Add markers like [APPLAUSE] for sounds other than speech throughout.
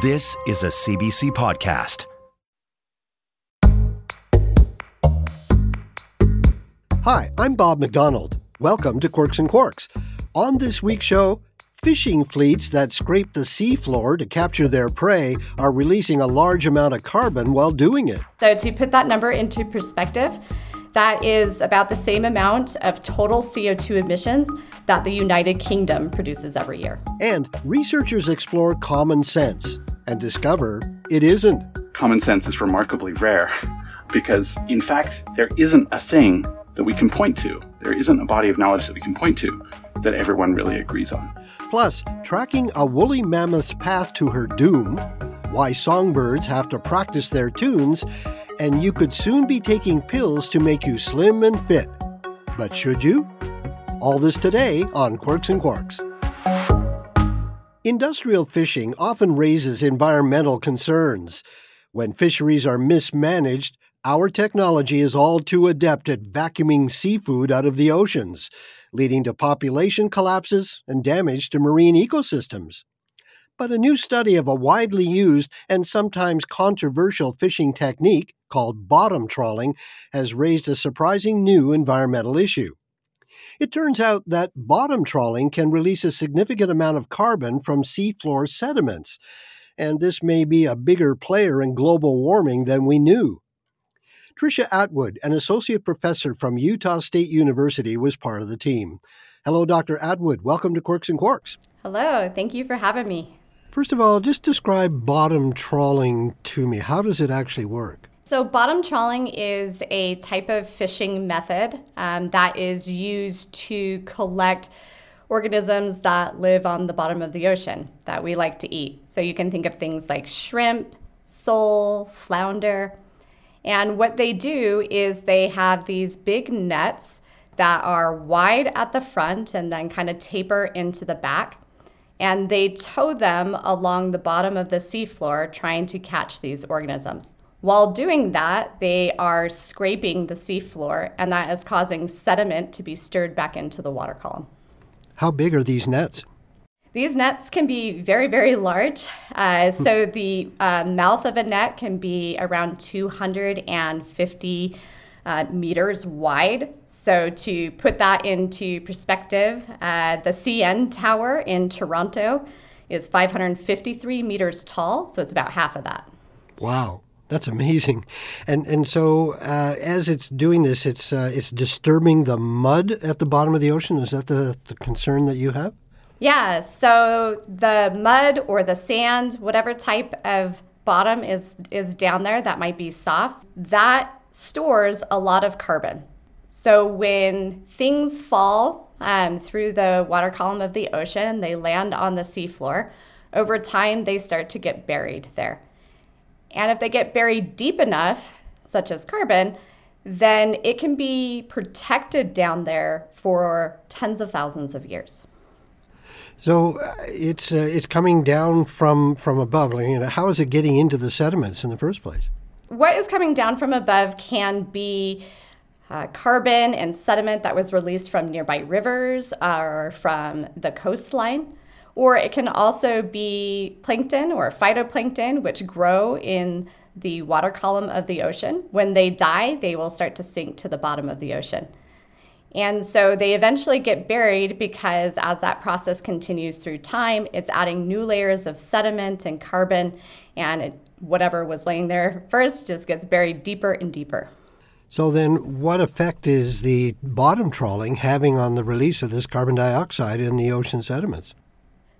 This is a CBC podcast. Hi, I'm Bob McDonald. Welcome to Quirks and Quarks. On this week's show, fishing fleets that scrape the seafloor to capture their prey are releasing a large amount of carbon while doing it. So, to put that number into perspective, that is about the same amount of total CO2 emissions that the United Kingdom produces every year. And researchers explore common sense and discover it isn't. Common sense is remarkably rare because, in fact, there isn't a thing that we can point to. There isn't a body of knowledge that we can point to that everyone really agrees on. Plus, tracking a woolly mammoth's path to her doom, why songbirds have to practice their tunes, and you could soon be taking pills to make you slim and fit. But should you? All this today on Quirks and Quarks. Industrial fishing often raises environmental concerns. When fisheries are mismanaged, our technology is all too adept at vacuuming seafood out of the oceans, leading to population collapses and damage to marine ecosystems. But a new study of a widely used and sometimes controversial fishing technique called bottom trawling has raised a surprising new environmental issue. It turns out that bottom trawling can release a significant amount of carbon from seafloor sediments, and this may be a bigger player in global warming than we knew. Trisha Atwood, an associate professor from Utah State University, was part of the team. Hello, Dr. Atwood. Welcome to Quirks and Quarks. Hello, thank you for having me. First of all, just describe bottom trawling to me. How does it actually work? So, bottom trawling is a type of fishing method um, that is used to collect organisms that live on the bottom of the ocean that we like to eat. So, you can think of things like shrimp, sole, flounder. And what they do is they have these big nets that are wide at the front and then kind of taper into the back. And they tow them along the bottom of the seafloor trying to catch these organisms. While doing that, they are scraping the seafloor, and that is causing sediment to be stirred back into the water column. How big are these nets? These nets can be very, very large. Uh, hmm. so the uh, mouth of a net can be around 250 uh, meters wide. So to put that into perspective, uh, the CN Tower in Toronto is 553 meters tall, so it's about half of that. Wow. That's amazing, and and so uh, as it's doing this, it's uh, it's disturbing the mud at the bottom of the ocean. Is that the, the concern that you have? Yeah. So the mud or the sand, whatever type of bottom is is down there, that might be soft. That stores a lot of carbon. So when things fall um, through the water column of the ocean, they land on the seafloor. Over time, they start to get buried there. And if they get buried deep enough, such as carbon, then it can be protected down there for tens of thousands of years. So uh, it's uh, it's coming down from from above. You know, how is it getting into the sediments in the first place? What is coming down from above can be uh, carbon and sediment that was released from nearby rivers or from the coastline. Or it can also be plankton or phytoplankton, which grow in the water column of the ocean. When they die, they will start to sink to the bottom of the ocean. And so they eventually get buried because as that process continues through time, it's adding new layers of sediment and carbon, and it, whatever was laying there first just gets buried deeper and deeper. So then, what effect is the bottom trawling having on the release of this carbon dioxide in the ocean sediments?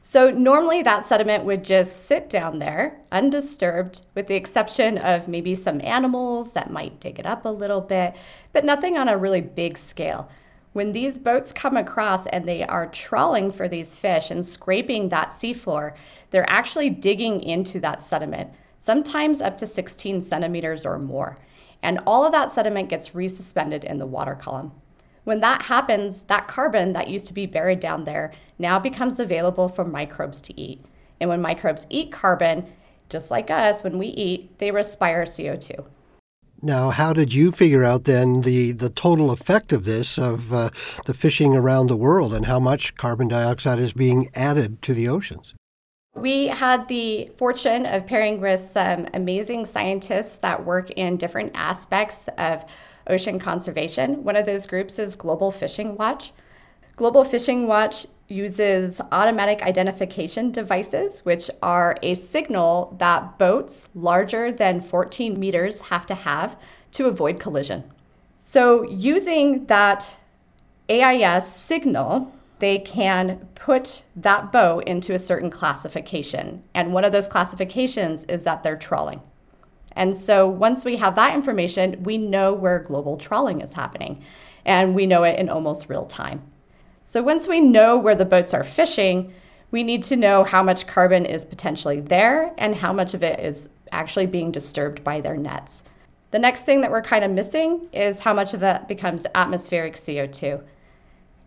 So normally that sediment would just sit down there undisturbed, with the exception of maybe some animals that might dig it up a little bit, but nothing on a really big scale. When these boats come across and they are trawling for these fish and scraping that seafloor, they're actually digging into that sediment, sometimes up to 16 centimeters or more. And all of that sediment gets resuspended in the water column. When that happens, that carbon that used to be buried down there now becomes available for microbes to eat. And when microbes eat carbon, just like us, when we eat, they respire CO2. Now, how did you figure out then the, the total effect of this, of uh, the fishing around the world, and how much carbon dioxide is being added to the oceans? We had the fortune of pairing with some amazing scientists that work in different aspects of ocean conservation. One of those groups is Global Fishing Watch. Global Fishing Watch uses automatic identification devices, which are a signal that boats larger than 14 meters have to have to avoid collision. So, using that AIS signal, they can put that boat into a certain classification. And one of those classifications is that they're trawling. And so, once we have that information, we know where global trawling is happening, and we know it in almost real time. So once we know where the boats are fishing, we need to know how much carbon is potentially there and how much of it is actually being disturbed by their nets. The next thing that we're kind of missing is how much of that becomes atmospheric CO2.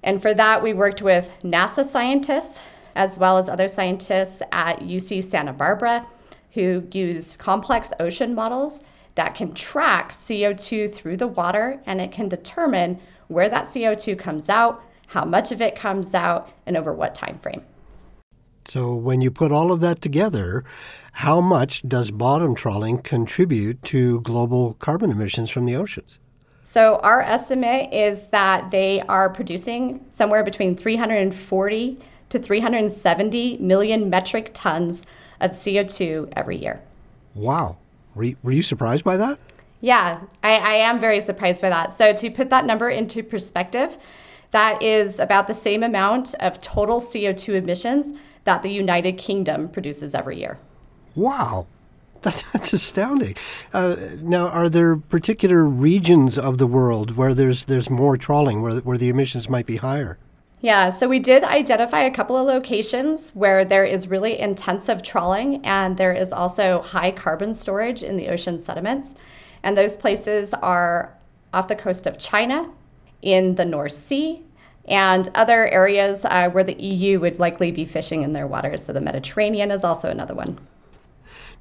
And for that, we worked with NASA scientists as well as other scientists at UC Santa Barbara who use complex ocean models that can track CO2 through the water and it can determine where that CO2 comes out how much of it comes out, and over what time frame. So when you put all of that together, how much does bottom trawling contribute to global carbon emissions from the oceans? So our estimate is that they are producing somewhere between 340 to 370 million metric tons of CO2 every year. Wow. Were you, were you surprised by that? Yeah, I, I am very surprised by that. So to put that number into perspective, that is about the same amount of total CO2 emissions that the United Kingdom produces every year. Wow. That's, [LAUGHS] that's astounding. Uh, now, are there particular regions of the world where there's there's more trawling, where where the emissions might be higher? Yeah, so we did identify a couple of locations where there is really intensive trawling and there is also high carbon storage in the ocean sediments. And those places are off the coast of China, in the North Sea and other areas uh, where the EU would likely be fishing in their waters. So the Mediterranean is also another one.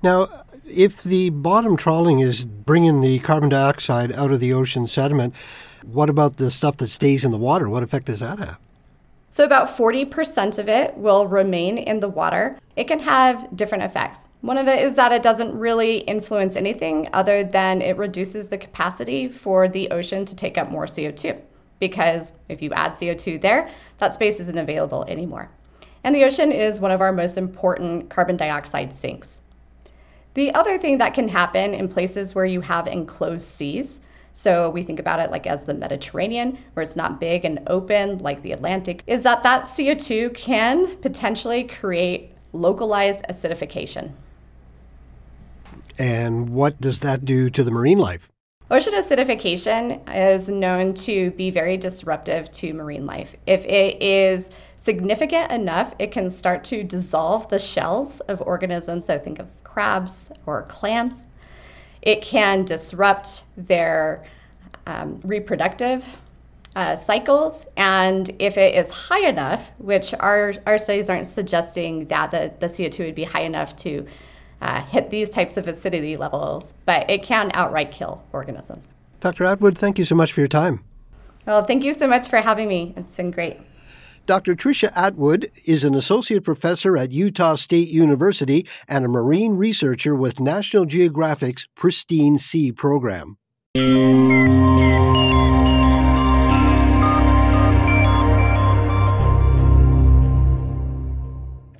Now, if the bottom trawling is bringing the carbon dioxide out of the ocean sediment, what about the stuff that stays in the water? What effect does that have? So, about 40% of it will remain in the water. It can have different effects. One of it is that it doesn't really influence anything other than it reduces the capacity for the ocean to take up more CO2 because if you add CO2 there, that space isn't available anymore. And the ocean is one of our most important carbon dioxide sinks. The other thing that can happen in places where you have enclosed seas, so we think about it like as the Mediterranean, where it's not big and open like the Atlantic, is that that CO2 can potentially create localized acidification. And what does that do to the marine life? Ocean acidification is known to be very disruptive to marine life. If it is significant enough, it can start to dissolve the shells of organisms. So think of crabs or clams. It can disrupt their um, reproductive uh, cycles. And if it is high enough, which our, our studies aren't suggesting that the, the CO2 would be high enough to uh, hit these types of acidity levels, but it can outright kill organisms. Dr. Atwood, thank you so much for your time. Well, thank you so much for having me. It's been great. Dr. Trisha Atwood is an associate professor at Utah State University and a marine researcher with National Geographic's Pristine Sea program.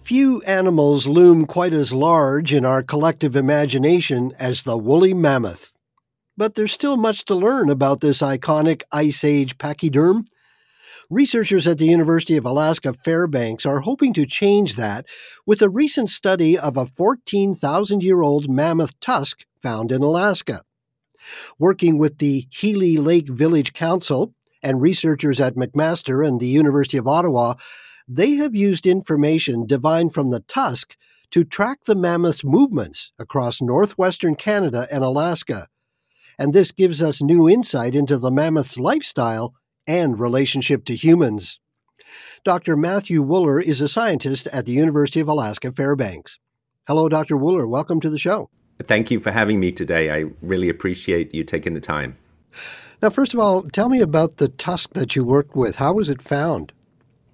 Few animals loom quite as large in our collective imagination as the woolly mammoth. But there's still much to learn about this iconic Ice Age pachyderm. Researchers at the University of Alaska Fairbanks are hoping to change that with a recent study of a 14,000 year old mammoth tusk found in Alaska. Working with the Healy Lake Village Council and researchers at McMaster and the University of Ottawa, they have used information divined from the tusk to track the mammoth's movements across northwestern Canada and Alaska. And this gives us new insight into the mammoth's lifestyle and relationship to humans. Dr. Matthew Wooller is a scientist at the University of Alaska Fairbanks. Hello, Dr. Wooller. Welcome to the show. Thank you for having me today. I really appreciate you taking the time. Now, first of all, tell me about the tusk that you worked with. How was it found?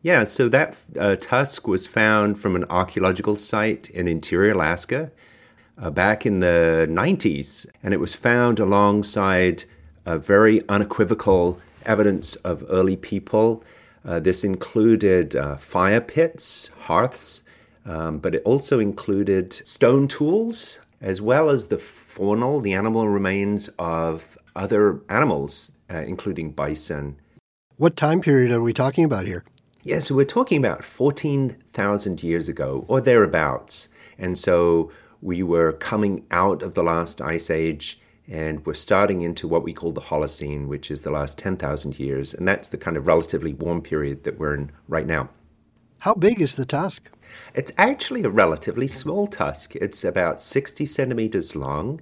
Yeah, so that uh, tusk was found from an archaeological site in interior Alaska uh, back in the 90s, and it was found alongside a very unequivocal evidence of early people. Uh, this included uh, fire pits, hearths, um, but it also included stone tools, as well as the faunal, the animal remains of other animals, uh, including bison. What time period are we talking about here? Yeah, so we're talking about 14,000 years ago or thereabouts. And so we were coming out of the last ice age and we're starting into what we call the Holocene, which is the last 10,000 years. And that's the kind of relatively warm period that we're in right now. How big is the tusk? It's actually a relatively small tusk. It's about 60 centimeters long.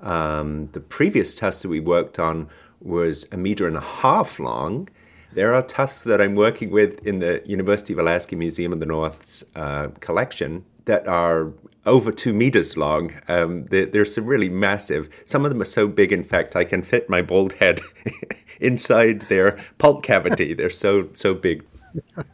Um, the previous tusk that we worked on was a meter and a half long. There are tusks that I'm working with in the University of Alaska Museum of the North's uh, collection that are over two meters long. Um, there's some really massive. Some of them are so big, in fact, I can fit my bald head [LAUGHS] inside their pulp cavity. They're so so big. [LAUGHS]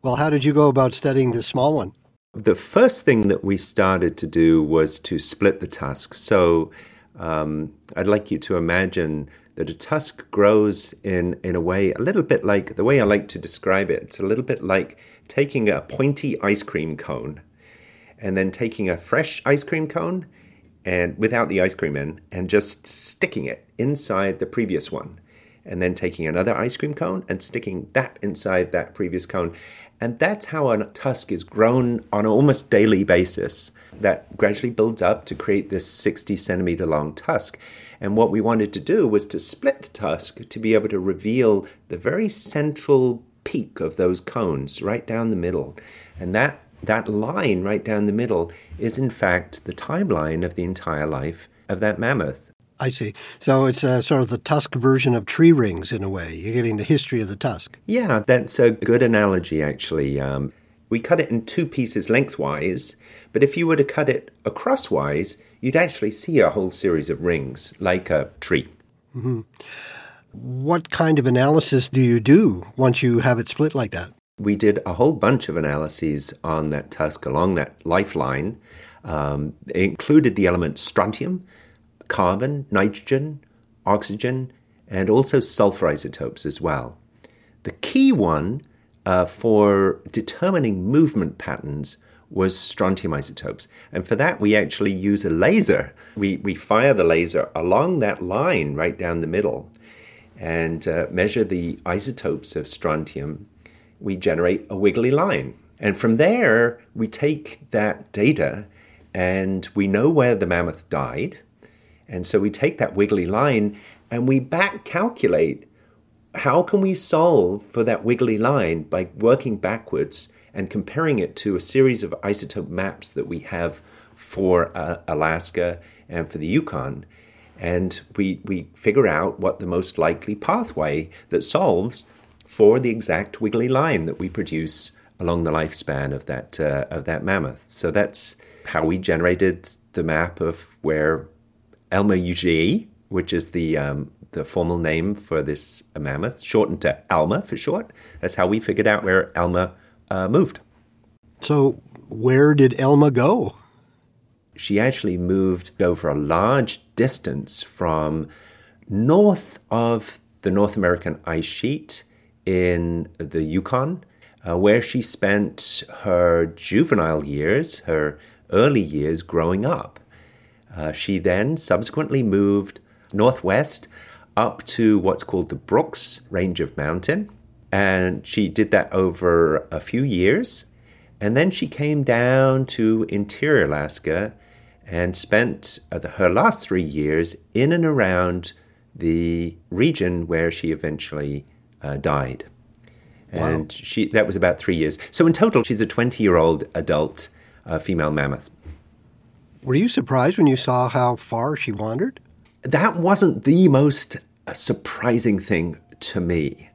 Well, how did you go about studying this small one? The first thing that we started to do was to split the tusk. So um, I'd like you to imagine that a tusk grows in, in a way a little bit like the way I like to describe it. It's a little bit like taking a pointy ice cream cone and then taking a fresh ice cream cone and without the ice cream in and just sticking it inside the previous one. And then taking another ice cream cone and sticking that inside that previous cone. And that's how a tusk is grown on an almost daily basis that gradually builds up to create this 60 centimeter long tusk. And what we wanted to do was to split the tusk to be able to reveal the very central peak of those cones right down the middle. And that, that line right down the middle is, in fact, the timeline of the entire life of that mammoth. I see. So it's a, sort of the tusk version of tree rings in a way. You're getting the history of the tusk. Yeah, that's a good analogy, actually. Um, we cut it in two pieces lengthwise, but if you were to cut it acrosswise, you'd actually see a whole series of rings like a tree. Mm-hmm. What kind of analysis do you do once you have it split like that? We did a whole bunch of analyses on that tusk along that lifeline. Um, it included the elements strontium, carbon, nitrogen, oxygen, and also sulfur isotopes as well. The key one uh, for determining movement patterns was strontium isotopes. And for that, we actually use a laser. We, we fire the laser along that line right down the middle and uh, measure the isotopes of strontium. We generate a wiggly line. And from there, we take that data and we know where the mammoth died. And so we take that wiggly line and we back calculate how can we solve for that wiggly line by working backwards and comparing it to a series of isotope maps that we have for uh, Alaska and for the Yukon. And we, we figure out what the most likely pathway that solves for the exact wiggly line that we produce along the lifespan of that, uh, of that mammoth. So that's how we generated the map of where Elma UGE, which is the, um, the formal name for this mammoth, shortened to Alma for short. That's how we figured out where Elma uh, moved. So, where did Elma go? She actually moved over a large distance from north of the North American ice sheet in the Yukon, uh, where she spent her juvenile years, her early years growing up. Uh, she then subsequently moved northwest up to what's called the Brooks Range of Mountain, and she did that over a few years. And then she came down to interior Alaska and spent uh, her last three years in and around the region where she eventually uh, died. And wow. she that was about three years. So in total, she's a 20 year old adult uh, female mammoth. Were you surprised when you saw how far she wandered? That wasn't the most surprising thing to me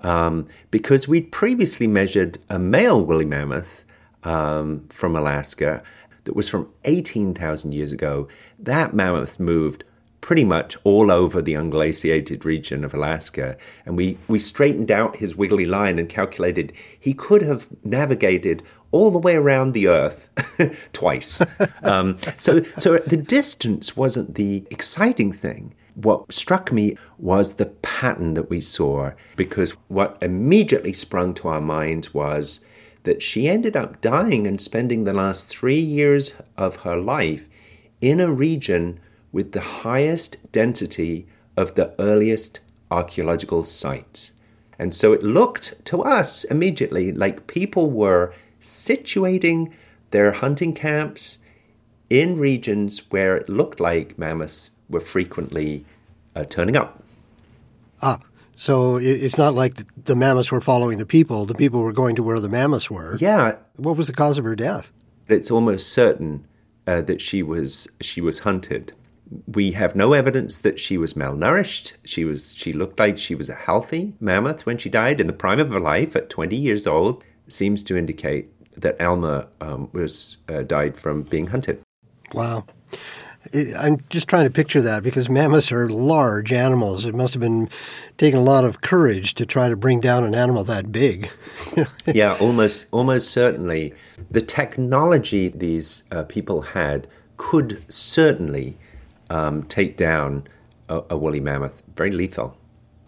um, because we'd previously measured a male woolly mammoth um, from Alaska that was from 18,000 years ago. That mammoth moved pretty much all over the unglaciated region of Alaska. And we, we straightened out his wiggly line and calculated he could have navigated all the way around the Earth [LAUGHS] twice. um, so, so the distance wasn't the exciting thing. What struck me was the pattern that we saw, because what immediately sprung to our minds was that she ended up dying and spending the last three years of her life in a region with the highest density of the earliest archaeological sites. And so it looked to us immediately like people were situating their hunting camps in regions where it looked like mammoths were frequently uh, turning up. Ah, so it's not like the mammoths were following the people, the people were going to where the mammoths were. Yeah. What was the cause of her death? It's almost certain uh, that she was she was hunted we have no evidence that she was malnourished. She was she looked like she was a healthy mammoth when she died in the prime of her life at 20 years old. Seems to indicate that Alma um, was uh, died from being hunted. Wow. I'm just trying to picture that because mammoths are large animals. It must have been taking a lot of courage to try to bring down an animal that big. [LAUGHS] yeah, almost almost certainly. The technology these uh, people had could certainly um, take down a, a woolly mammoth. Very lethal.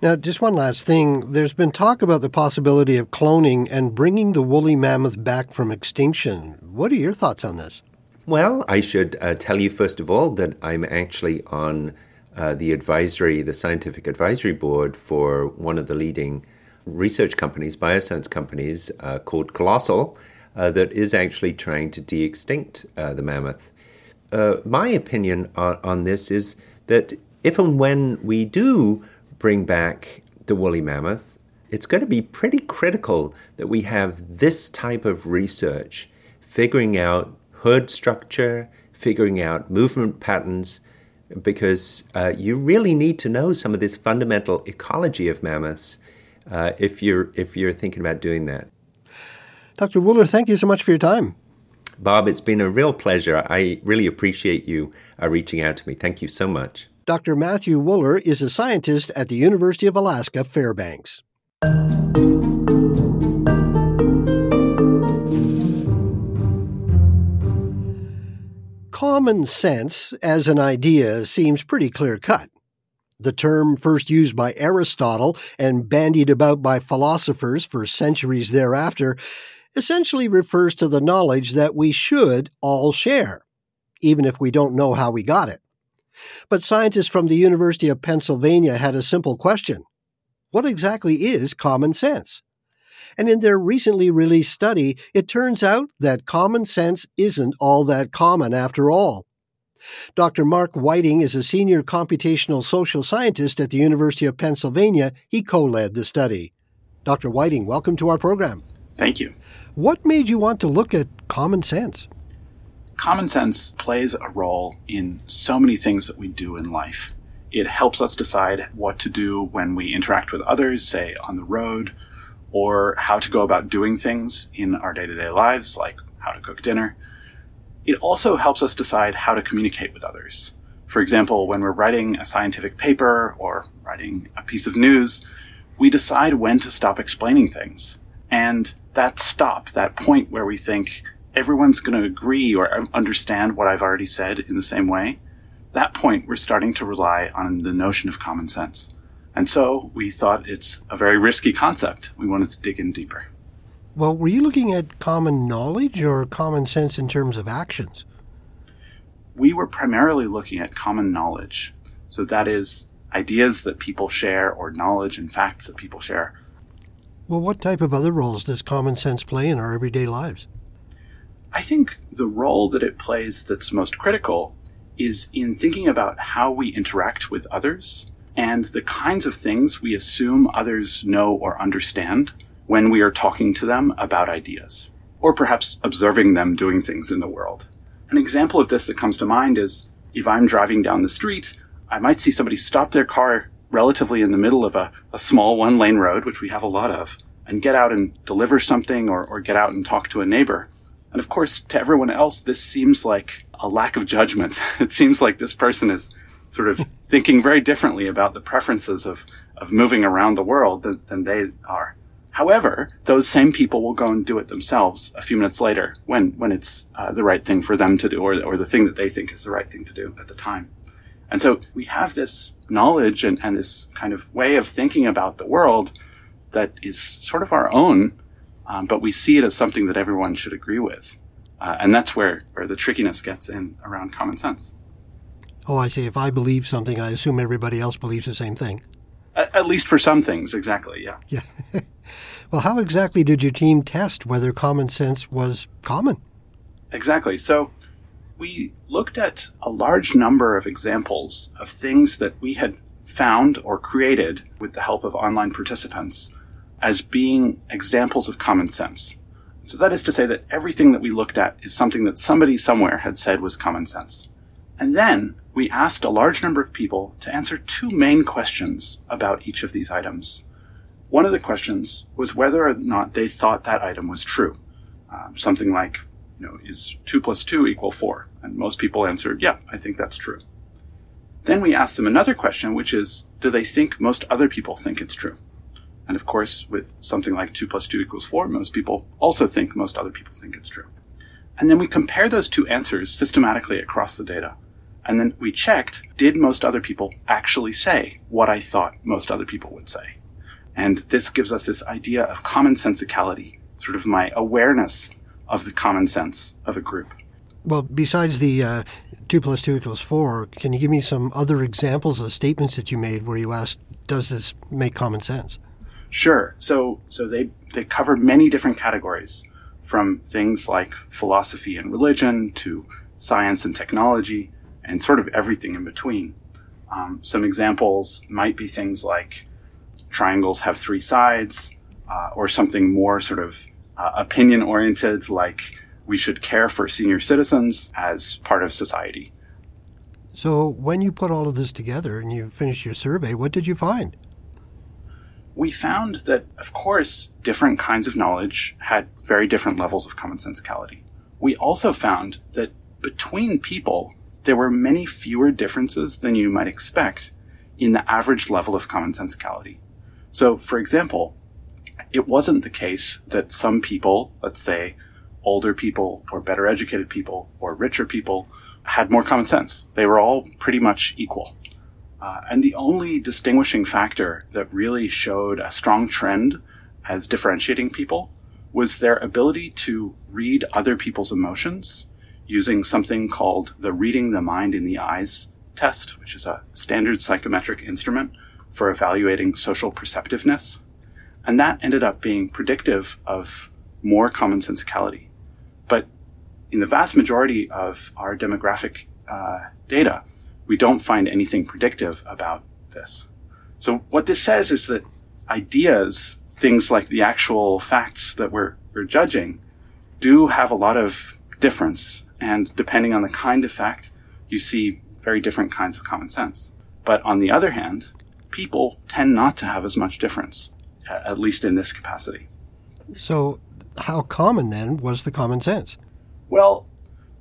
Now, just one last thing. There's been talk about the possibility of cloning and bringing the woolly mammoth back from extinction. What are your thoughts on this? Well, I should uh, tell you first of all that I'm actually on uh, the advisory, the scientific advisory board for one of the leading research companies, bioscience companies, uh, called Colossal, uh, that is actually trying to de extinct uh, the mammoth uh, my opinion on, on this is that if and when we do bring back the woolly mammoth, it's going to be pretty critical that we have this type of research, figuring out herd structure, figuring out movement patterns, because uh, you really need to know some of this fundamental ecology of mammoths uh, if you're if you're thinking about doing that. Dr. Wooller, thank you so much for your time. Bob, it's been a real pleasure. I really appreciate you uh, reaching out to me. Thank you so much. Dr. Matthew Wooller is a scientist at the University of Alaska Fairbanks. Common sense as an idea seems pretty clear cut. The term, first used by Aristotle and bandied about by philosophers for centuries thereafter, essentially refers to the knowledge that we should all share, even if we don't know how we got it. But scientists from the University of Pennsylvania had a simple question What exactly is common sense? And in their recently released study, it turns out that common sense isn't all that common after all. Dr. Mark Whiting is a senior computational social scientist at the University of Pennsylvania. He co led the study. Dr. Whiting, welcome to our program. Thank you. What made you want to look at common sense? Common sense plays a role in so many things that we do in life. It helps us decide what to do when we interact with others, say on the road, or how to go about doing things in our day to day lives, like how to cook dinner. It also helps us decide how to communicate with others. For example, when we're writing a scientific paper or writing a piece of news, we decide when to stop explaining things. And that stop, that point where we think everyone's going to agree or understand what I've already said in the same way, that point we're starting to rely on the notion of common sense. And so we thought it's a very risky concept. We wanted to dig in deeper. Well, were you looking at common knowledge or common sense in terms of actions? We were primarily looking at common knowledge. So that is ideas that people share or knowledge and facts that people share well, what type of other roles does common sense play in our everyday lives? I think the role that it plays that's most critical is in thinking about how we interact with others and the kinds of things we assume others know or understand when we are talking to them about ideas, or perhaps observing them doing things in the world. An example of this that comes to mind is if I'm driving down the street, I might see somebody stop their car relatively in the middle of a, a small one lane road, which we have a lot of, and get out and deliver something or, or get out and talk to a neighbor. And of course, to everyone else, this seems like a lack of judgment. [LAUGHS] it seems like this person is sort of [LAUGHS] thinking very differently about the preferences of, of moving around the world than, than they are. However, those same people will go and do it themselves a few minutes later when, when it's uh, the right thing for them to do or, or the thing that they think is the right thing to do at the time. And so we have this knowledge and, and this kind of way of thinking about the world that is sort of our own, um, but we see it as something that everyone should agree with. Uh, and that's where, where the trickiness gets in around common sense. Oh, I see. If I believe something, I assume everybody else believes the same thing. At, at least for some things, exactly, yeah. [LAUGHS] Yeah. well, how exactly did your team test whether common sense was common? Exactly. So we looked at a large number of examples of things that we had found or created with the help of online participants as being examples of common sense. So that is to say that everything that we looked at is something that somebody somewhere had said was common sense. And then we asked a large number of people to answer two main questions about each of these items. One of the questions was whether or not they thought that item was true. Um, something like, you know, is 2 plus 2 equal 4? And most people answered, yeah, I think that's true. Then we asked them another question, which is, do they think most other people think it's true? And of course, with something like 2 plus 2 equals 4, most people also think most other people think it's true. And then we compare those two answers systematically across the data. And then we checked, did most other people actually say what I thought most other people would say? And this gives us this idea of common sensicality, sort of my awareness of the common sense of a group. Well, besides the uh, 2 plus 2 equals 4, can you give me some other examples of statements that you made where you asked, does this make common sense? Sure. So, so they, they covered many different categories from things like philosophy and religion to science and technology and sort of everything in between. Um, some examples might be things like triangles have three sides, uh, or something more sort of uh, opinion oriented, like we should care for senior citizens as part of society. So, when you put all of this together and you finished your survey, what did you find? We found that, of course, different kinds of knowledge had very different levels of commonsensicality. We also found that between people, there were many fewer differences than you might expect in the average level of commonsensicality. So, for example, it wasn't the case that some people, let's say older people or better educated people or richer people, had more common sense. They were all pretty much equal. Uh, and the only distinguishing factor that really showed a strong trend as differentiating people was their ability to read other people's emotions using something called the reading the mind in the eyes test, which is a standard psychometric instrument for evaluating social perceptiveness. And that ended up being predictive of more common sensicality. But in the vast majority of our demographic uh, data, we don't find anything predictive about this. So what this says is that ideas, things like the actual facts that we're, we're judging, do have a lot of difference and depending on the kind of fact, you see very different kinds of common sense. But on the other hand, people tend not to have as much difference, at least in this capacity. So, how common then was the common sense? Well,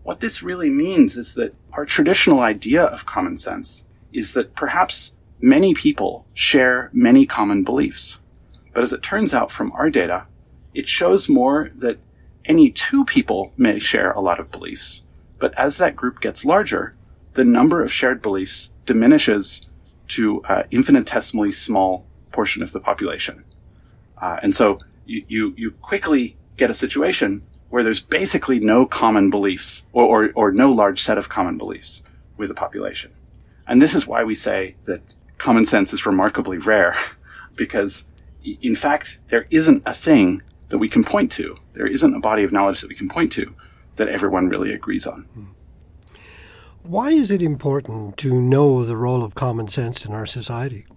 what this really means is that our traditional idea of common sense is that perhaps many people share many common beliefs. But as it turns out from our data, it shows more that any two people may share a lot of beliefs, but as that group gets larger, the number of shared beliefs diminishes to an infinitesimally small portion of the population. Uh, and so you, you, you, quickly get a situation where there's basically no common beliefs or, or, or no large set of common beliefs with a population. And this is why we say that common sense is remarkably rare [LAUGHS] because in fact, there isn't a thing that we can point to. There isn't a body of knowledge that we can point to that everyone really agrees on. Hmm. Why is it important to know the role of common sense in our society?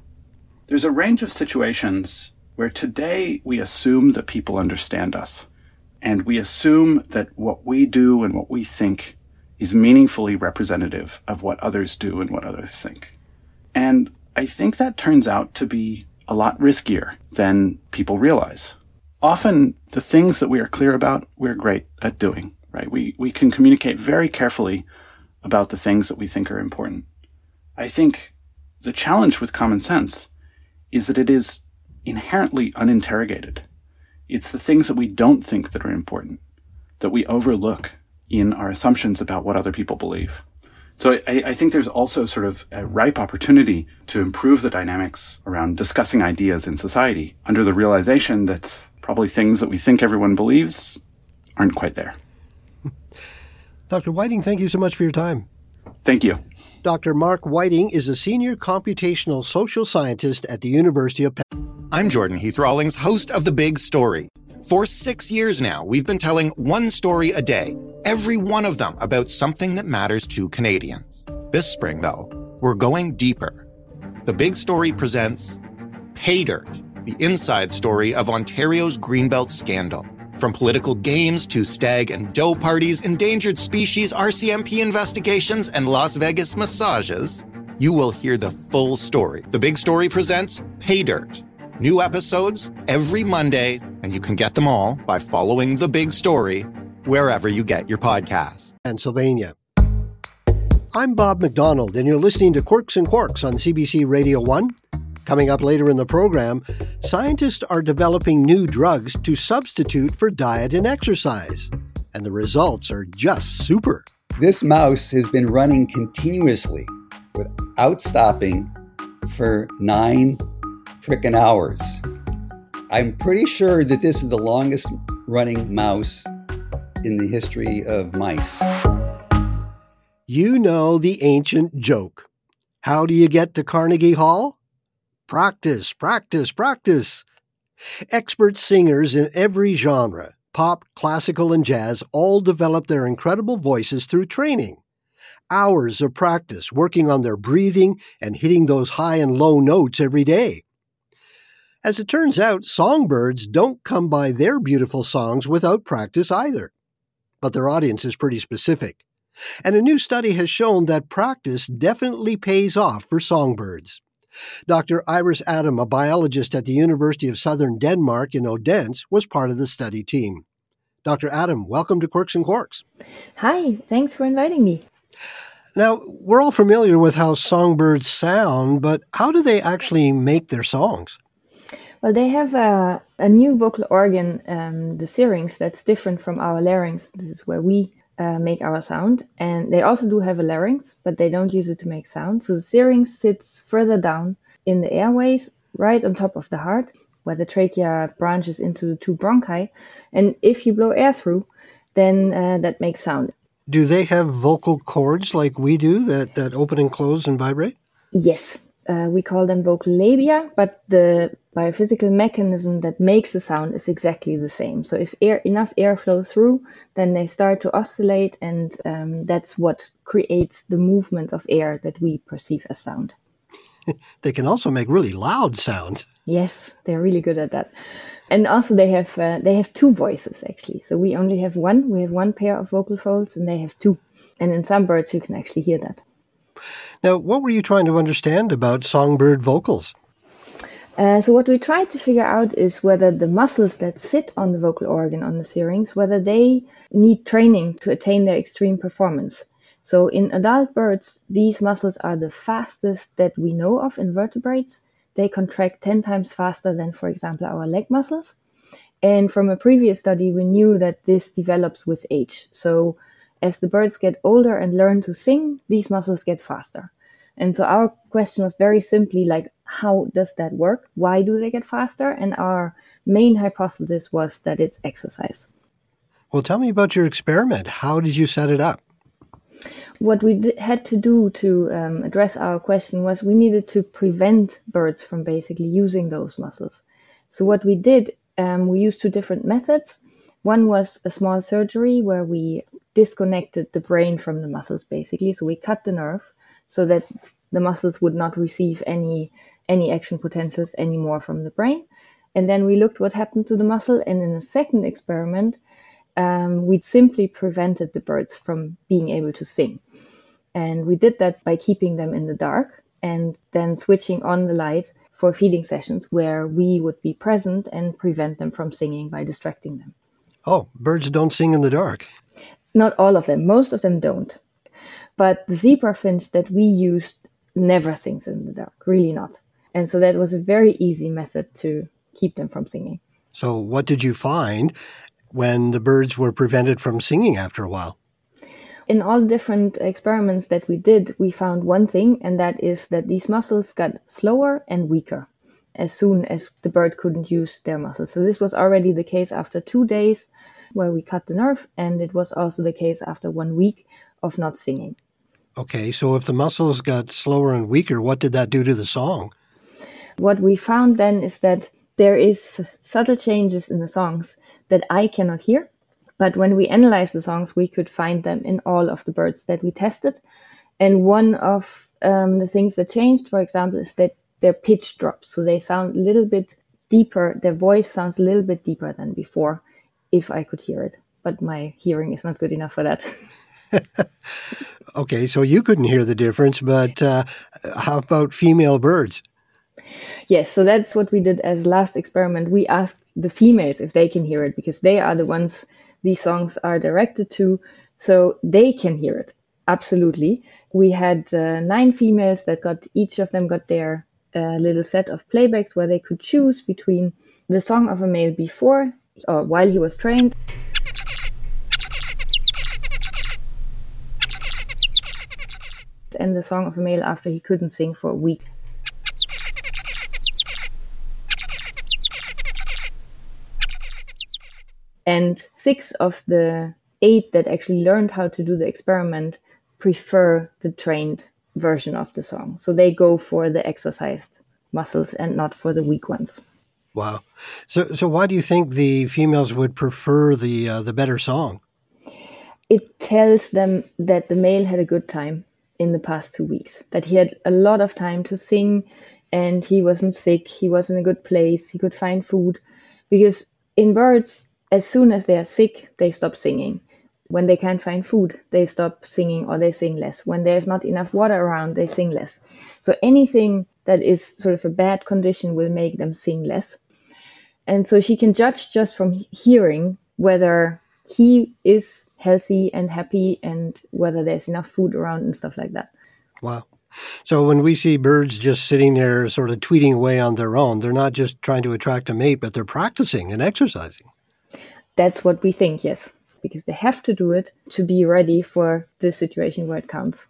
There's a range of situations where today we assume that people understand us. And we assume that what we do and what we think is meaningfully representative of what others do and what others think. And I think that turns out to be a lot riskier than people realize. Often the things that we are clear about, we're great at doing, right? We, we can communicate very carefully about the things that we think are important. I think the challenge with common sense is that it is inherently uninterrogated. It's the things that we don't think that are important, that we overlook in our assumptions about what other people believe. So I, I, think there's also sort of a ripe opportunity to improve the dynamics around discussing ideas in society under the realization that probably things that we think everyone believes aren't quite there. [LAUGHS] Dr. Whiting, thank you so much for your time. Thank you. Dr. Mark Whiting is a senior computational social scientist at the University of Penn. I'm Jordan Heath Rawlings, host of The Big Story. For six years now, we've been telling one story a day, every one of them about something that matters to Canadians. This spring, though, we're going deeper. The Big Story presents Pay Dirt, the inside story of Ontario's Greenbelt scandal. From political games to stag and doe parties, endangered species, RCMP investigations, and Las Vegas massages, you will hear the full story. The Big Story presents Pay Dirt New episodes every Monday, and you can get them all by following The Big Story wherever you get your podcasts. Pennsylvania. I'm Bob McDonald, and you're listening to Quirks and Quarks on CBC Radio 1. Coming up later in the program, scientists are developing new drugs to substitute for diet and exercise, and the results are just super. This mouse has been running continuously without stopping for nine freaking hours. I'm pretty sure that this is the longest running mouse in the history of mice. You know the ancient joke. How do you get to Carnegie Hall? Practice, practice, practice. Expert singers in every genre, pop, classical, and jazz, all develop their incredible voices through training. Hours of practice working on their breathing and hitting those high and low notes every day. As it turns out, songbirds don't come by their beautiful songs without practice either. But their audience is pretty specific. And a new study has shown that practice definitely pays off for songbirds. Dr. Iris Adam, a biologist at the University of Southern Denmark in Odense, was part of the study team. Dr. Adam, welcome to Quirks and Quarks. Hi, thanks for inviting me. Now, we're all familiar with how songbirds sound, but how do they actually make their songs? Well, they have a, a new vocal organ, um, the syrinx, that's different from our larynx. This is where we uh, make our sound. And they also do have a larynx, but they don't use it to make sound. So the syrinx sits further down in the airways, right on top of the heart, where the trachea branches into the two bronchi. And if you blow air through, then uh, that makes sound. Do they have vocal cords like we do that, that open and close and vibrate? Yes. Uh, we call them vocal labia, but the biophysical mechanism that makes the sound is exactly the same. So if air enough air flows through, then they start to oscillate, and um, that's what creates the movement of air that we perceive as sound. [LAUGHS] they can also make really loud sounds. Yes, they're really good at that. And also they have uh, they have two voices actually. So we only have one. We have one pair of vocal folds, and they have two. And in some birds, you can actually hear that. Now, what were you trying to understand about songbird vocals? Uh, so what we tried to figure out is whether the muscles that sit on the vocal organ on the syrinx, whether they need training to attain their extreme performance. So in adult birds, these muscles are the fastest that we know of in vertebrates. They contract 10 times faster than, for example, our leg muscles. And from a previous study, we knew that this develops with age. So as the birds get older and learn to sing, these muscles get faster. And so our question was very simply like, how does that work? Why do they get faster? And our main hypothesis was that it's exercise. Well, tell me about your experiment. How did you set it up? What we had to do to um, address our question was we needed to prevent birds from basically using those muscles. So, what we did, um, we used two different methods. One was a small surgery where we disconnected the brain from the muscles, basically. So, we cut the nerve so that the muscles would not receive any any action potentials anymore from the brain. And then we looked what happened to the muscle. And in a second experiment, um, we simply prevented the birds from being able to sing. And we did that by keeping them in the dark and then switching on the light for feeding sessions where we would be present and prevent them from singing by distracting them. Oh, birds don't sing in the dark. Not all of them, most of them don't. But the zebra finch that we used never sings in the dark, really not. And so that was a very easy method to keep them from singing. So, what did you find when the birds were prevented from singing after a while? In all different experiments that we did, we found one thing, and that is that these muscles got slower and weaker as soon as the bird couldn't use their muscles. So, this was already the case after two days where we cut the nerve, and it was also the case after one week of not singing. Okay, so if the muscles got slower and weaker, what did that do to the song? What we found then is that there is subtle changes in the songs that I cannot hear. But when we analyzed the songs, we could find them in all of the birds that we tested. And one of um, the things that changed, for example, is that their pitch drops. So they sound a little bit deeper. Their voice sounds a little bit deeper than before, if I could hear it. But my hearing is not good enough for that. [LAUGHS] [LAUGHS] okay, so you couldn't hear the difference, but uh, how about female birds? Yes, so that's what we did as last experiment. We asked the females if they can hear it because they are the ones these songs are directed to, so they can hear it. Absolutely. We had uh, nine females that got, each of them got their uh, little set of playbacks where they could choose between the song of a male before or while he was trained. And the song of a male after he couldn't sing for a week. And six of the eight that actually learned how to do the experiment prefer the trained version of the song. So they go for the exercised muscles and not for the weak ones. Wow. So, so why do you think the females would prefer the uh, the better song? It tells them that the male had a good time in the past two weeks. That he had a lot of time to sing, and he wasn't sick. He was in a good place. He could find food, because in birds as soon as they are sick, they stop singing. When they can't find food, they stop singing or they sing less. When there's not enough water around, they sing less. So anything that is sort of a bad condition will make them sing less. And so she can judge just from hearing whether he is healthy and happy and whether there's enough food around and stuff like that. Wow. So when we see birds just sitting there sort of tweeting away on their own, they're not just trying to attract a mate, but they're practicing and exercising. That's what we think, yes, because they have to do it to be ready for the situation where it counts.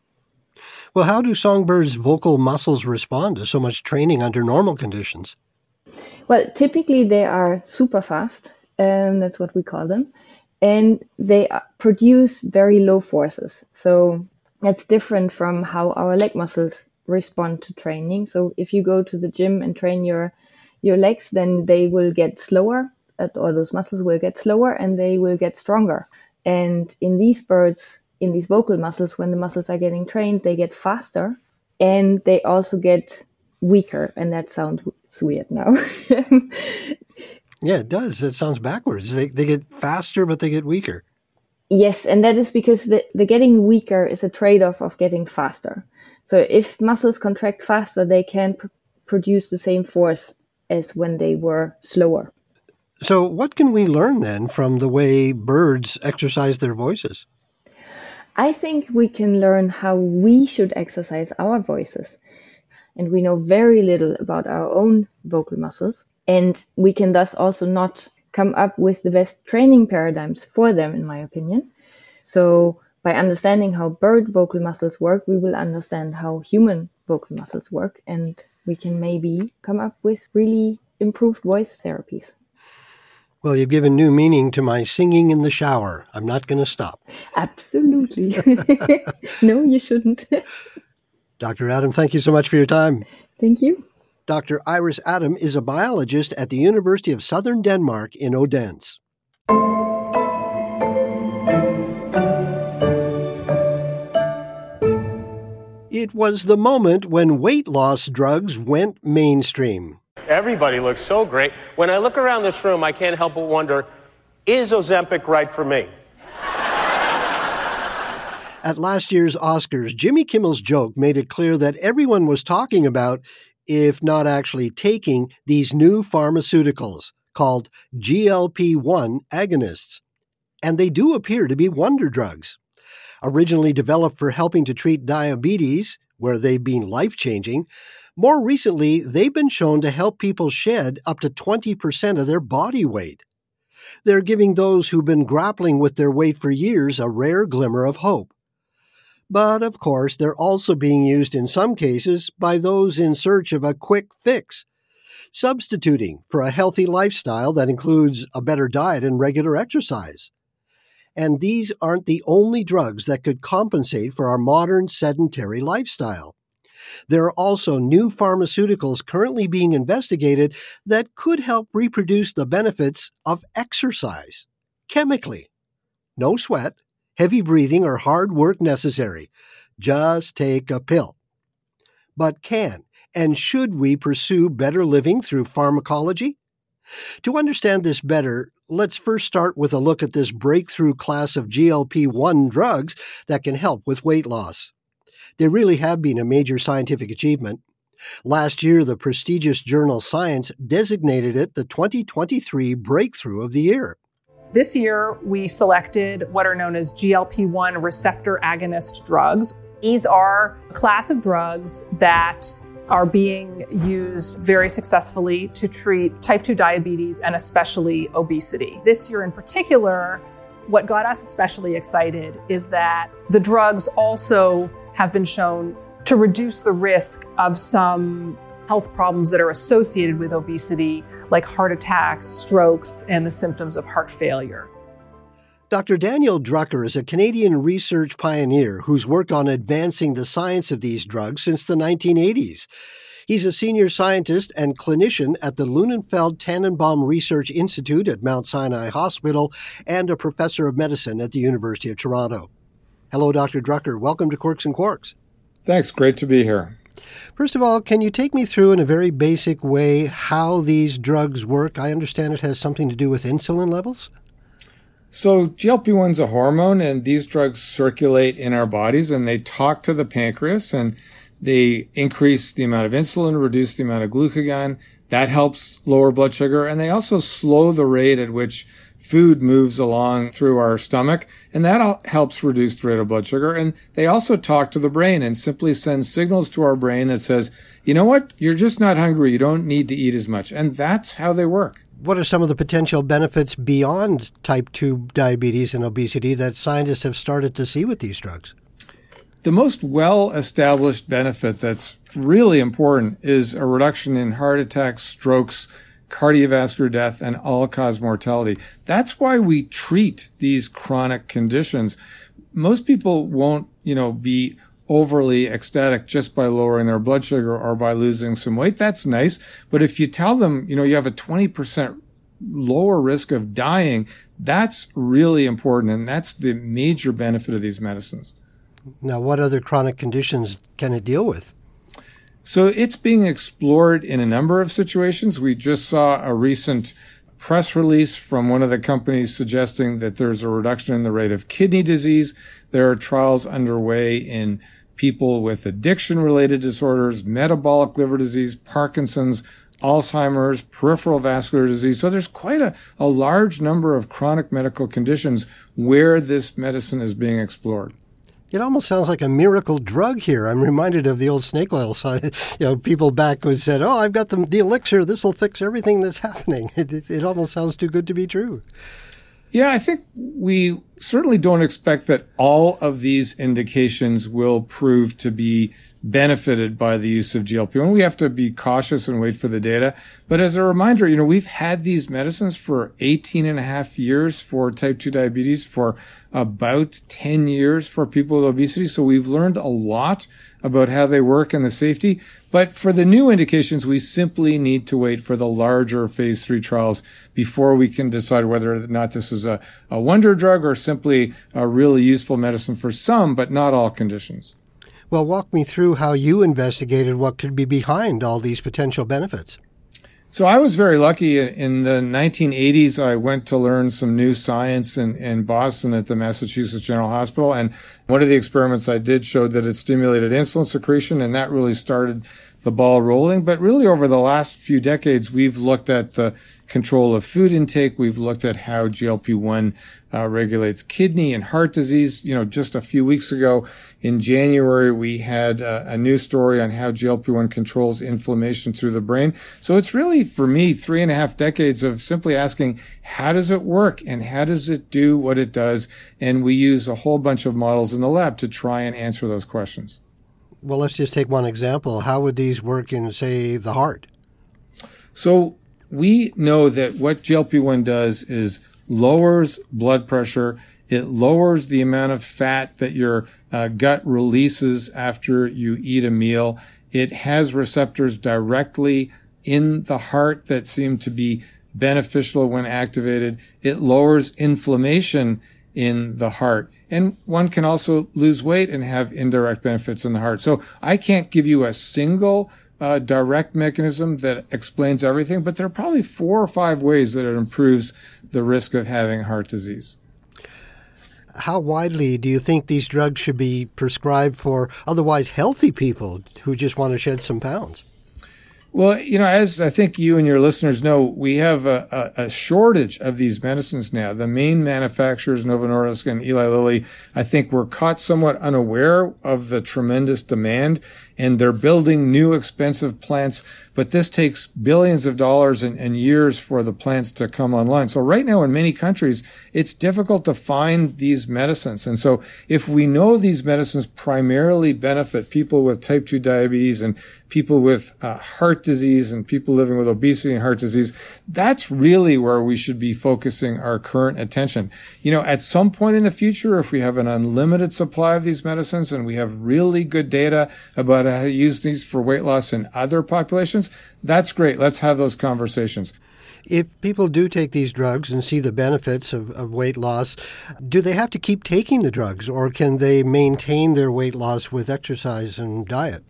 Well, how do songbirds' vocal muscles respond to so much training under normal conditions? Well, typically they are super fast, and that's what we call them, and they produce very low forces. So that's different from how our leg muscles respond to training. So if you go to the gym and train your your legs, then they will get slower or those muscles will get slower and they will get stronger. And in these birds, in these vocal muscles, when the muscles are getting trained, they get faster and they also get weaker. And that sounds weird now. [LAUGHS] yeah, it does. It sounds backwards. They, they get faster, but they get weaker. Yes, and that is because the, the getting weaker is a trade off of getting faster. So if muscles contract faster, they can pr- produce the same force as when they were slower. So, what can we learn then from the way birds exercise their voices? I think we can learn how we should exercise our voices. And we know very little about our own vocal muscles. And we can thus also not come up with the best training paradigms for them, in my opinion. So, by understanding how bird vocal muscles work, we will understand how human vocal muscles work. And we can maybe come up with really improved voice therapies. Well, you've given new meaning to my singing in the shower. I'm not going to stop. Absolutely. [LAUGHS] [LAUGHS] no, you shouldn't. [LAUGHS] Dr. Adam, thank you so much for your time. Thank you. Dr. Iris Adam is a biologist at the University of Southern Denmark in Odense. It was the moment when weight loss drugs went mainstream. Everybody looks so great. When I look around this room, I can't help but wonder Is Ozempic right for me? At last year's Oscars, Jimmy Kimmel's joke made it clear that everyone was talking about, if not actually taking, these new pharmaceuticals called GLP 1 agonists. And they do appear to be wonder drugs. Originally developed for helping to treat diabetes, where they've been life changing, more recently, they've been shown to help people shed up to 20% of their body weight. They're giving those who've been grappling with their weight for years a rare glimmer of hope. But of course, they're also being used in some cases by those in search of a quick fix, substituting for a healthy lifestyle that includes a better diet and regular exercise. And these aren't the only drugs that could compensate for our modern sedentary lifestyle. There are also new pharmaceuticals currently being investigated that could help reproduce the benefits of exercise chemically. No sweat, heavy breathing, or hard work necessary. Just take a pill. But can and should we pursue better living through pharmacology? To understand this better, let's first start with a look at this breakthrough class of GLP 1 drugs that can help with weight loss. They really have been a major scientific achievement. Last year, the prestigious journal Science designated it the 2023 Breakthrough of the Year. This year, we selected what are known as GLP 1 receptor agonist drugs. These are a class of drugs that are being used very successfully to treat type 2 diabetes and especially obesity. This year in particular, what got us especially excited is that the drugs also have been shown to reduce the risk of some health problems that are associated with obesity, like heart attacks, strokes, and the symptoms of heart failure. Dr. Daniel Drucker is a Canadian research pioneer who's worked on advancing the science of these drugs since the 1980s. He's a senior scientist and clinician at the Lunenfeld Tanenbaum Research Institute at Mount Sinai Hospital and a professor of medicine at the University of Toronto. Hello, Dr. Drucker. Welcome to Quirks and Quarks. Thanks. Great to be here. First of all, can you take me through in a very basic way how these drugs work? I understand it has something to do with insulin levels. So, GLP 1 is a hormone, and these drugs circulate in our bodies and they talk to the pancreas and they increase the amount of insulin, reduce the amount of glucagon. That helps lower blood sugar, and they also slow the rate at which food moves along through our stomach, and that helps reduce the rate of blood sugar. And they also talk to the brain and simply send signals to our brain that says, you know what? You're just not hungry. You don't need to eat as much. And that's how they work. What are some of the potential benefits beyond type 2 diabetes and obesity that scientists have started to see with these drugs? The most well established benefit that's really important is a reduction in heart attacks, strokes, cardiovascular death, and all cause mortality. That's why we treat these chronic conditions. Most people won't, you know, be overly ecstatic just by lowering their blood sugar or by losing some weight. That's nice. But if you tell them, you know, you have a 20% lower risk of dying, that's really important. And that's the major benefit of these medicines. Now, what other chronic conditions can it deal with? So it's being explored in a number of situations. We just saw a recent press release from one of the companies suggesting that there's a reduction in the rate of kidney disease. There are trials underway in people with addiction related disorders, metabolic liver disease, Parkinson's, Alzheimer's, peripheral vascular disease. So there's quite a, a large number of chronic medical conditions where this medicine is being explored. It almost sounds like a miracle drug here. I'm reminded of the old snake oil side. [LAUGHS] You know, people back who said, "Oh, I've got the, the elixir. This will fix everything that's happening." [LAUGHS] It, it, it almost sounds too good to be true. Yeah, I think we certainly don't expect that all of these indications will prove to be benefited by the use of GLP-1. We have to be cautious and wait for the data. But as a reminder, you know, we've had these medicines for 18 and a half years for type 2 diabetes, for about 10 years for people with obesity. So we've learned a lot about how they work and the safety. But for the new indications, we simply need to wait for the larger phase three trials before we can decide whether or not this is a, a wonder drug or simply a really useful medicine for some, but not all conditions. Well, walk me through how you investigated what could be behind all these potential benefits. So I was very lucky in the 1980s. I went to learn some new science in, in Boston at the Massachusetts General Hospital. And one of the experiments I did showed that it stimulated insulin secretion and that really started the ball rolling. But really over the last few decades, we've looked at the control of food intake. We've looked at how GLP-1 uh, regulates kidney and heart disease. You know, just a few weeks ago in January, we had uh, a new story on how GLP-1 controls inflammation through the brain. So it's really, for me, three and a half decades of simply asking, how does it work and how does it do what it does? And we use a whole bunch of models in the lab to try and answer those questions. Well, let's just take one example. How would these work in, say, the heart? So we know that what GLP-1 does is lowers blood pressure. It lowers the amount of fat that your uh, gut releases after you eat a meal. It has receptors directly in the heart that seem to be beneficial when activated. It lowers inflammation in the heart. And one can also lose weight and have indirect benefits in the heart. So I can't give you a single uh, direct mechanism that explains everything, but there are probably four or five ways that it improves the risk of having heart disease. How widely do you think these drugs should be prescribed for otherwise healthy people who just want to shed some pounds? Well, you know, as I think you and your listeners know, we have a, a, a, shortage of these medicines now. The main manufacturers, Novo Nordisk and Eli Lilly, I think were caught somewhat unaware of the tremendous demand and they're building new expensive plants, but this takes billions of dollars and, and, years for the plants to come online. So right now in many countries, it's difficult to find these medicines. And so if we know these medicines primarily benefit people with type 2 diabetes and people with uh, heart disease and people living with obesity and heart disease, that's really where we should be focusing our current attention. You know, at some point in the future, if we have an unlimited supply of these medicines and we have really good data about how to use these for weight loss in other populations, that's great. Let's have those conversations. If people do take these drugs and see the benefits of, of, weight loss, do they have to keep taking the drugs or can they maintain their weight loss with exercise and diet?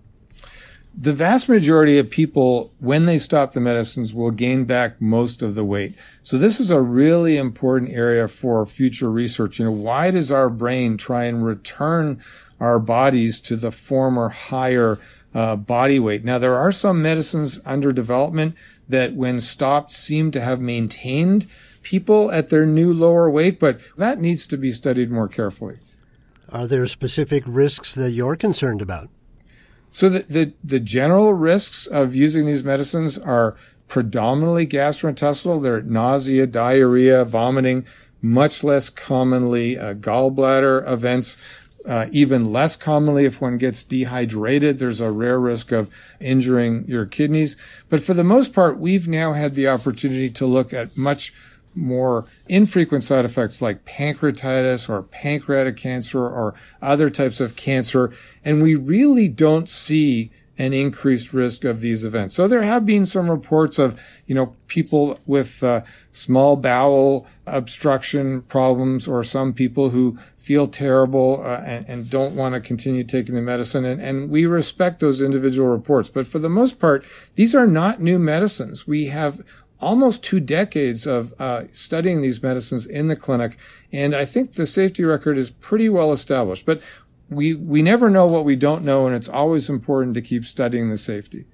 The vast majority of people, when they stop the medicines, will gain back most of the weight. So this is a really important area for future research. You know, why does our brain try and return our bodies to the former higher uh, body weight. Now, there are some medicines under development that, when stopped, seem to have maintained people at their new lower weight, but that needs to be studied more carefully. Are there specific risks that you're concerned about? So the, the, the general risks of using these medicines are predominantly gastrointestinal. They're nausea, diarrhea, vomiting, much less commonly uh, gallbladder events. Uh, even less commonly, if one gets dehydrated, there's a rare risk of injuring your kidneys. But for the most part, we've now had the opportunity to look at much more infrequent side effects like pancreatitis or pancreatic cancer or other types of cancer. And we really don't see an increased risk of these events. So there have been some reports of, you know, people with uh, small bowel obstruction problems or some people who feel terrible uh, and, and, don't want to continue taking the medicine. And, and we respect those individual reports. But for the most part, these are not new medicines. We have almost two decades of uh, studying these medicines in the clinic. And I think the safety record is pretty well established. But we, we never know what we don't know, and it's always important to keep studying the safety.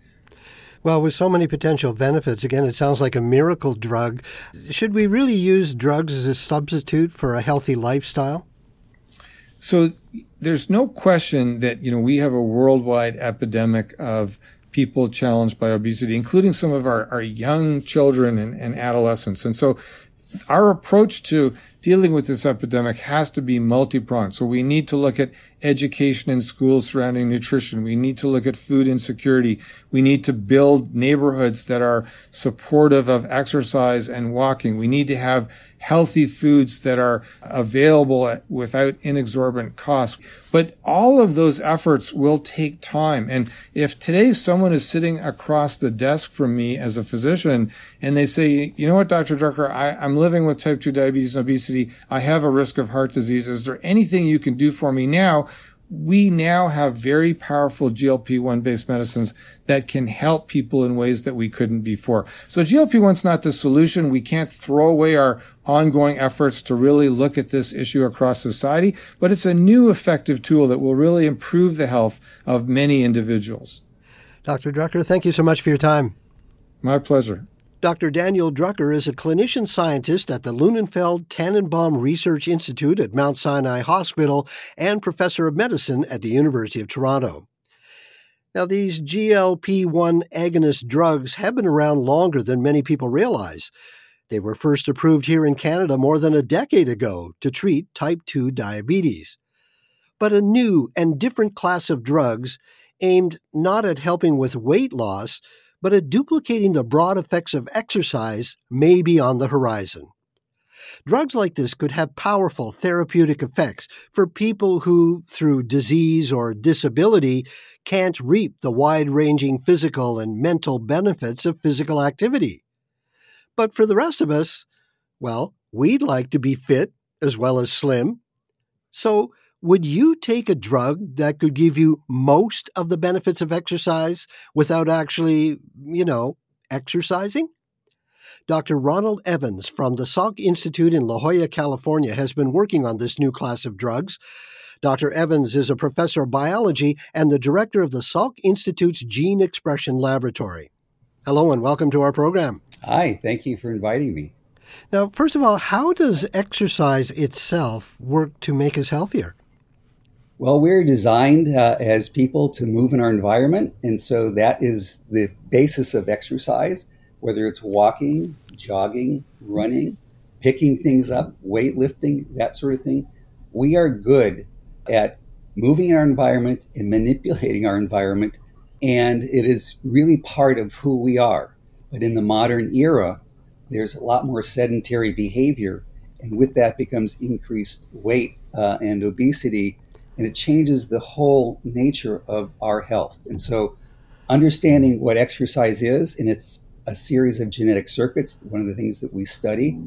Well, with so many potential benefits, again, it sounds like a miracle drug. Should we really use drugs as a substitute for a healthy lifestyle? So there's no question that, you know, we have a worldwide epidemic of people challenged by obesity, including some of our, our young children and, and adolescents. And so our approach to dealing with this epidemic has to be multi-pronged. So we need to look at education in schools surrounding nutrition. We need to look at food insecurity. We need to build neighborhoods that are supportive of exercise and walking. We need to have healthy foods that are available without inexorbitant costs. But all of those efforts will take time. And if today someone is sitting across the desk from me as a physician and they say, you know what, Dr. Drucker, I, I'm living with type 2 diabetes and obesity. I have a risk of heart disease. Is there anything you can do for me now? We now have very powerful GLP-1 based medicines that can help people in ways that we couldn't before. So GLP-1 is not the solution. We can't throw away our ongoing efforts to really look at this issue across society, but it's a new effective tool that will really improve the health of many individuals. Dr. Drucker, thank you so much for your time. My pleasure. Dr. Daniel Drucker is a clinician scientist at the Lunenfeld Tanenbaum Research Institute at Mount Sinai Hospital and professor of medicine at the University of Toronto. Now, these GLP 1 agonist drugs have been around longer than many people realize. They were first approved here in Canada more than a decade ago to treat type 2 diabetes. But a new and different class of drugs aimed not at helping with weight loss but a duplicating the broad effects of exercise may be on the horizon. Drugs like this could have powerful therapeutic effects for people who, through disease or disability, can't reap the wide ranging physical and mental benefits of physical activity. But for the rest of us, well, we'd like to be fit as well as slim. So would you take a drug that could give you most of the benefits of exercise without actually, you know, exercising? Dr. Ronald Evans from the Salk Institute in La Jolla, California, has been working on this new class of drugs. Dr. Evans is a professor of biology and the director of the Salk Institute's Gene Expression Laboratory. Hello and welcome to our program. Hi, thank you for inviting me. Now, first of all, how does exercise itself work to make us healthier? Well, we're designed uh, as people to move in our environment. And so that is the basis of exercise, whether it's walking, jogging, running, picking things up, weightlifting, that sort of thing. We are good at moving in our environment and manipulating our environment. And it is really part of who we are. But in the modern era, there's a lot more sedentary behavior. And with that becomes increased weight uh, and obesity and it changes the whole nature of our health. And so, understanding what exercise is, and it's a series of genetic circuits, one of the things that we study,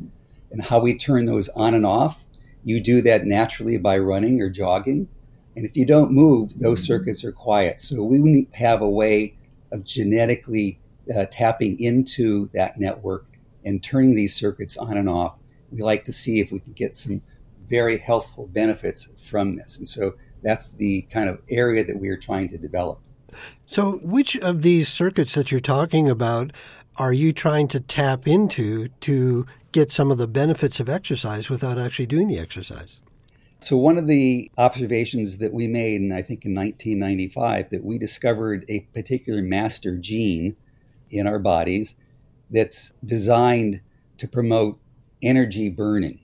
and how we turn those on and off. You do that naturally by running or jogging. And if you don't move, those circuits are quiet. So, we have a way of genetically uh, tapping into that network and turning these circuits on and off. We like to see if we can get some very healthful benefits from this. And so that's the kind of area that we are trying to develop. So, which of these circuits that you're talking about are you trying to tap into to get some of the benefits of exercise without actually doing the exercise? So, one of the observations that we made, and I think in 1995, that we discovered a particular master gene in our bodies that's designed to promote energy burning.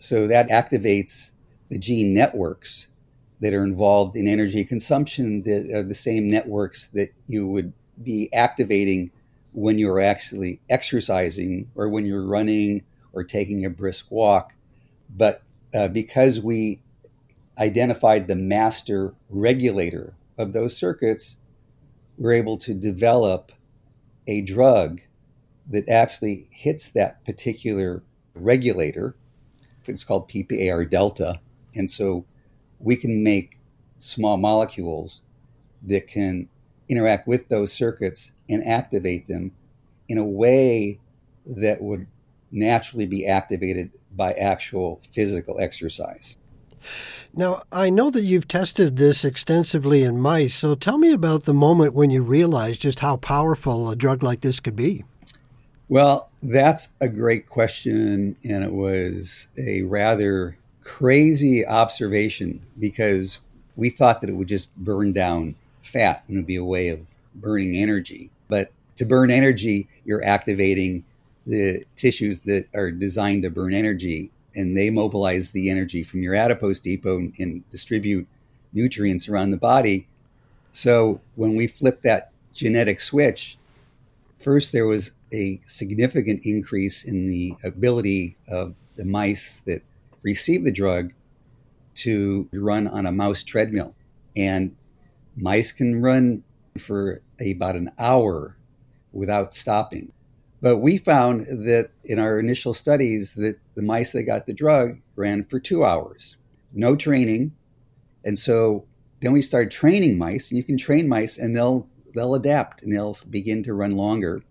So that activates the gene networks that are involved in energy consumption that are the same networks that you would be activating when you're actually exercising or when you're running or taking a brisk walk. But uh, because we identified the master regulator of those circuits, we're able to develop a drug that actually hits that particular regulator it's called PPAR delta. And so we can make small molecules that can interact with those circuits and activate them in a way that would naturally be activated by actual physical exercise. Now, I know that you've tested this extensively in mice, so tell me about the moment when you realized just how powerful a drug like this could be. Well, that's a great question. And it was a rather crazy observation because we thought that it would just burn down fat and it would be a way of burning energy. But to burn energy, you're activating the tissues that are designed to burn energy and they mobilize the energy from your adipose depot and, and distribute nutrients around the body. So when we flip that genetic switch, first there was a significant increase in the ability of the mice that received the drug to run on a mouse treadmill. And mice can run for about an hour without stopping. But we found that in our initial studies that the mice that got the drug ran for two hours, no training. And so then we started training mice. You can train mice and they'll they'll adapt and they'll begin to run longer.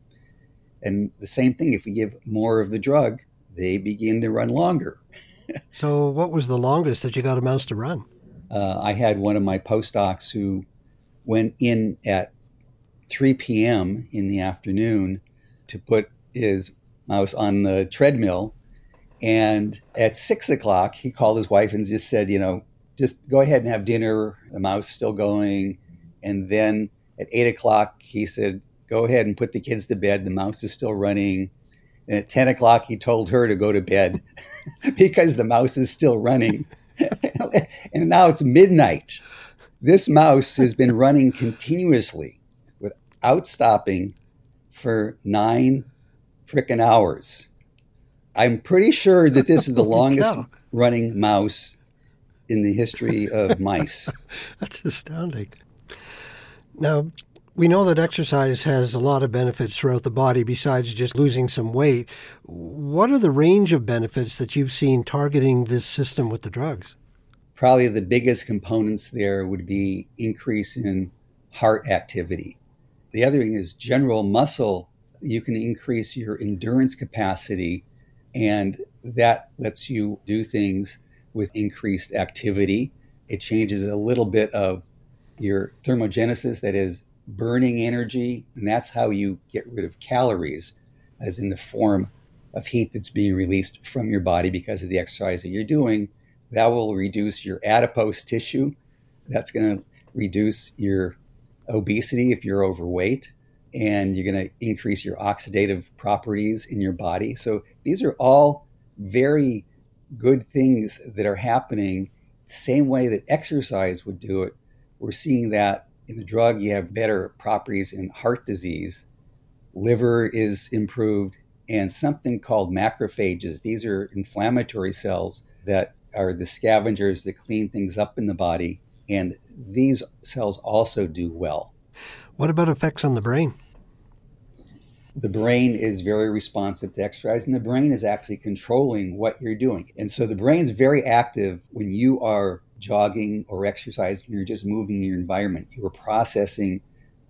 And the same thing, if we give more of the drug, they begin to run longer. [LAUGHS] so, what was the longest that you got a mouse to run? Uh, I had one of my postdocs who went in at 3 p.m. in the afternoon to put his mouse on the treadmill. And at six o'clock, he called his wife and just said, you know, just go ahead and have dinner. The mouse still going. And then at eight o'clock, he said, go ahead and put the kids to bed. The mouse is still running. And at 10 o'clock, he told her to go to bed [LAUGHS] because the mouse is still running. [LAUGHS] and now it's midnight. This mouse has been running continuously without stopping for nine freaking hours. I'm pretty sure that this is the [LAUGHS] longest running mouse in the history of mice. That's astounding. Now, we know that exercise has a lot of benefits throughout the body besides just losing some weight. What are the range of benefits that you've seen targeting this system with the drugs? Probably the biggest components there would be increase in heart activity. The other thing is general muscle. You can increase your endurance capacity, and that lets you do things with increased activity. It changes a little bit of your thermogenesis, that is, burning energy, and that's how you get rid of calories, as in the form of heat that's being released from your body because of the exercise that you're doing. That will reduce your adipose tissue. That's going to reduce your obesity if you're overweight, and you're going to increase your oxidative properties in your body. So these are all very good things that are happening same way that exercise would do it. We're seeing that in the drug, you have better properties in heart disease, liver is improved, and something called macrophages. These are inflammatory cells that are the scavengers that clean things up in the body, and these cells also do well. What about effects on the brain? The brain is very responsive to exercise, and the brain is actually controlling what you're doing. And so the brain's very active when you are jogging or exercising, you're just moving your environment. You're processing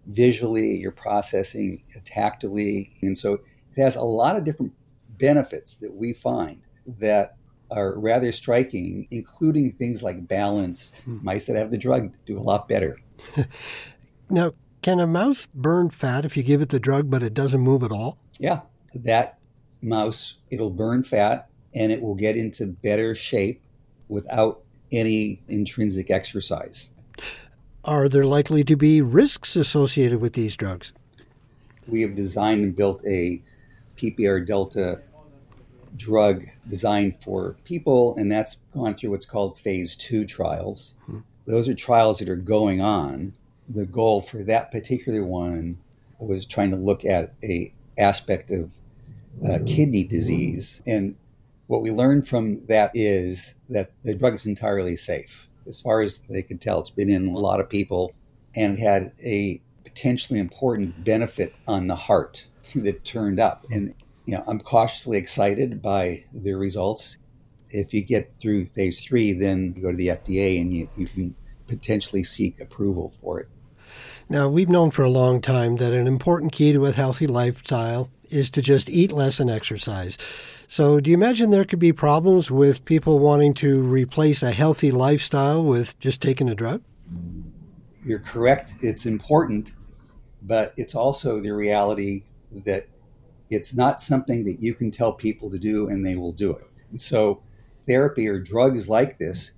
visually, you're processing tactily. And so it has a lot of different benefits that we find that are rather striking, including things like balance. Hmm. Mice that have the drug do a lot better. [LAUGHS] now, can a mouse burn fat if you give it the drug but it doesn't move at all? Yeah, that mouse, it'll burn fat and it will get into better shape without any intrinsic exercise. Are there likely to be risks associated with these drugs? We have designed and built a PPAR Delta drug designed for people, and that's gone through what's called phase two trials. Hmm. Those are trials that are going on. The goal for that particular one was trying to look at a aspect of uh, kidney disease, and what we learned from that is that the drug is entirely safe. As far as they could tell, it's been in a lot of people and it had a potentially important benefit on the heart [LAUGHS] that turned up. And you know, I'm cautiously excited by the results. If you get through phase three, then you go to the FDA and you, you can potentially seek approval for it. Now, we've known for a long time that an important key to a healthy lifestyle is to just eat less and exercise. So, do you imagine there could be problems with people wanting to replace a healthy lifestyle with just taking a drug? You're correct. It's important, but it's also the reality that it's not something that you can tell people to do and they will do it. So, therapy or drugs like this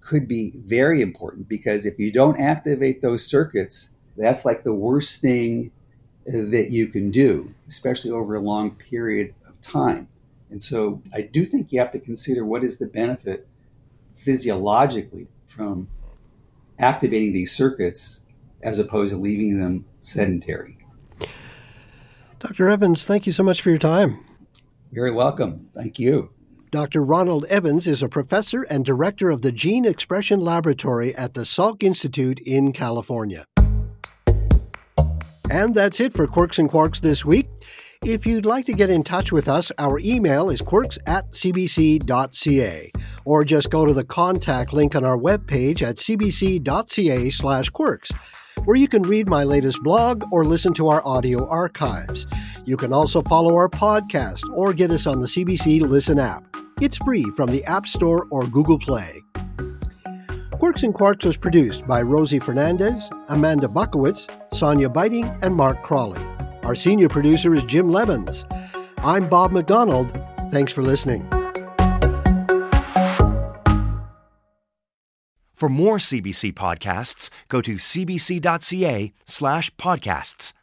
could be very important because if you don't activate those circuits, that's like the worst thing that you can do, especially over a long period of time. And so I do think you have to consider what is the benefit physiologically from activating these circuits as opposed to leaving them sedentary. Dr. Evans, thank you so much for your time. Very welcome. Thank you. Dr. Ronald Evans is a professor and director of the Gene Expression Laboratory at the Salk Institute in California. And that's it for Quirks and Quarks this week. If you'd like to get in touch with us, our email is quirks at cbc.ca, or just go to the contact link on our webpage at cbc.ca slash quirks, where you can read my latest blog or listen to our audio archives. You can also follow our podcast or get us on the CBC Listen app. It's free from the App Store or Google Play. Quirks and Quarks was produced by Rosie Fernandez, Amanda Buckiewicz, Sonya Buyting, and Mark Crawley. Our senior producer is Jim Lebans. I'm Bob McDonald. Thanks for listening. For more CBC podcasts, go to cbc.ca slash podcasts.